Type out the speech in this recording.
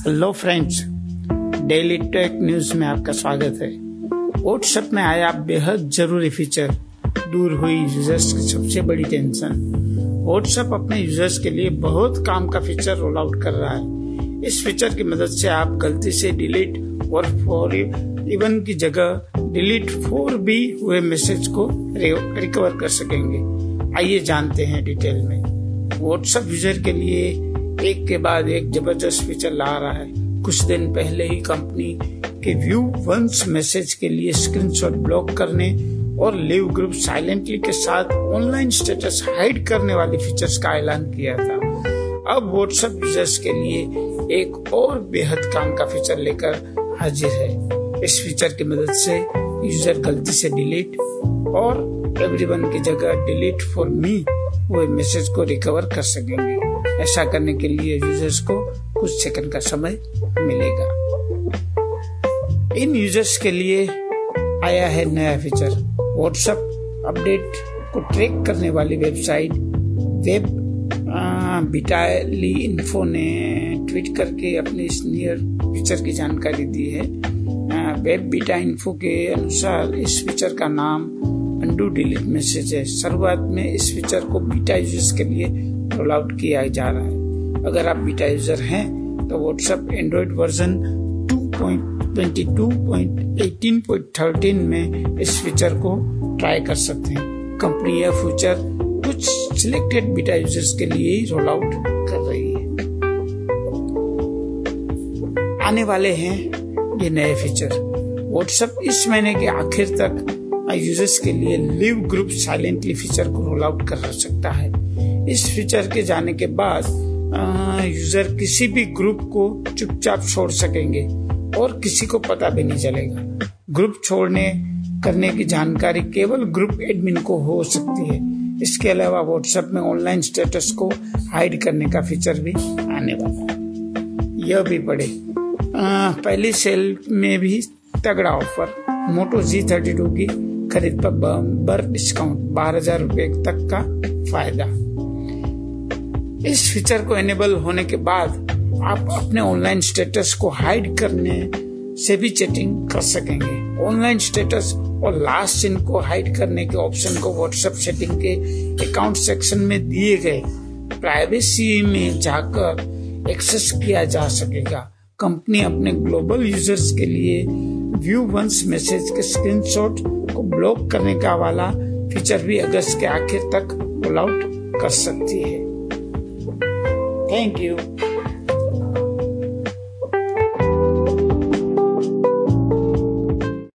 Hello friends daily tech news में आपका स्वागत है। व्हाट्सएप में आया बेहद ज़रूरी फीचर दूर हुई यूज़र्स की सबसे बड़ी टेंशन व्हाट्सएप अपने यूज़र्स के लिए बहुत काम का फीचर रोल आउट कर रहा है। इस फीचर की मदद से आप गलती से डिलीट और फॉर इवन की जगह डिलीट फोर भी हुए मैसेज को रिकवर कर सकेंगे। आइए जानते हैं डिटेल में। व्हाट्सएप यूज़र के लिए एक के बाद एक ज़बरदस्त फीचर ला रहा है। कुछ दिन पहले ही कंपनी के व्यू वंस मैसेज के लिए स्क्रीनशॉट ब्लॉक करने और लिव ग्रुप साइलेंटली के साथ ऑनलाइन स्टेटस हाइड करने वाले फीचर्स का ऐलान किया था। अब व्हाट्सएप यूज़र्स के लिए एक और बेहद काम का फीचर लेकर हाजिर है। इस फीचर की मदद से यूज़र गलती से डिलीट और एवरीवन की जगह डिलीट फॉर मी वो मैसेज को रिकवर कर सकेंगे। ऐसा करने के लिए यूज़र्स को कुछ सेकंड का समय मिलेगा। इन यूज़र्स के लिए आया है नया फीचर व्हाट्सएप अपडेट को ट्रैक करने वाली वेबसाइट वेब बिटाली इन्फो ने ट्वीट करके अपने इस नियर फीचर की जानकारी दी है। वेब बीटा इन्फो के अनुसार इस फीचर का नाम अंडू डिलीट मैसेज है। शुरुआत में इस फीचर को बीटा यूज़र्स के लिए रोल आउट किया जा रहा है। अगर आप बीटा यूज़र हैं तो व्हाट्सएप एंड्रॉइड वर्जन 2.22.18.13 में इस फीचर को ट्राई कर सकते हैं। कंपनी यह फीचर कुछ सिलेक्टेड बीटा यूज़र्स के लिए ही रोल आउट कर रही है। आने वाले हैं ये नए फीचर व्हाट्सएप इस महीने के आखिर तक यूज़र्स के लिए लिव ग्रुप साइलेंटली फीचर को रोल आउट कर सकता है। इस फीचर के जाने के बाद यूज़र किसी भी ग्रुप को चुपचाप छोड़ सकेंगे और किसी को पता भी नहीं चलेगा। ग्रुप छोड़ने, करने की जानकारी केवल ग्रुप एडमिन को हो सकती है। इसके अलावा व्हाट्सएप में ऑनलाइन स्टेटस को हाइड करने का फीचर भी आने वाला है। यह भी पढ़े पहली सेल में भी तगड़ा offer Moto G thirty two की खरीद पर बर डिस्काउंट बारह हज़ार रूपए तक का फ़ायदा। इस फीचर को एनेबल होने के बाद आप अपने ऑनलाइन स्टेटस को हाइड करने से भी चैटिंग कर सकेंगे। ऑनलाइन स्टेटस और लास्ट सीन को हाइड करने के ऑप्शन को व्हाट्सएप सेटिंग के अकाउंट सेक्शन में दिए गए प्राइवेसी में जाकर एक्सेस किया जा सकेगा। कंपनी अपने ग्लोबल यूज़र्स के लिए व्यू वंस मैसेज के स्क्रीनशॉट को ब्लॉक करने का वाला फीचर भी अगस्त के आखिर तक रोल आउट कर सकती है। Thank you.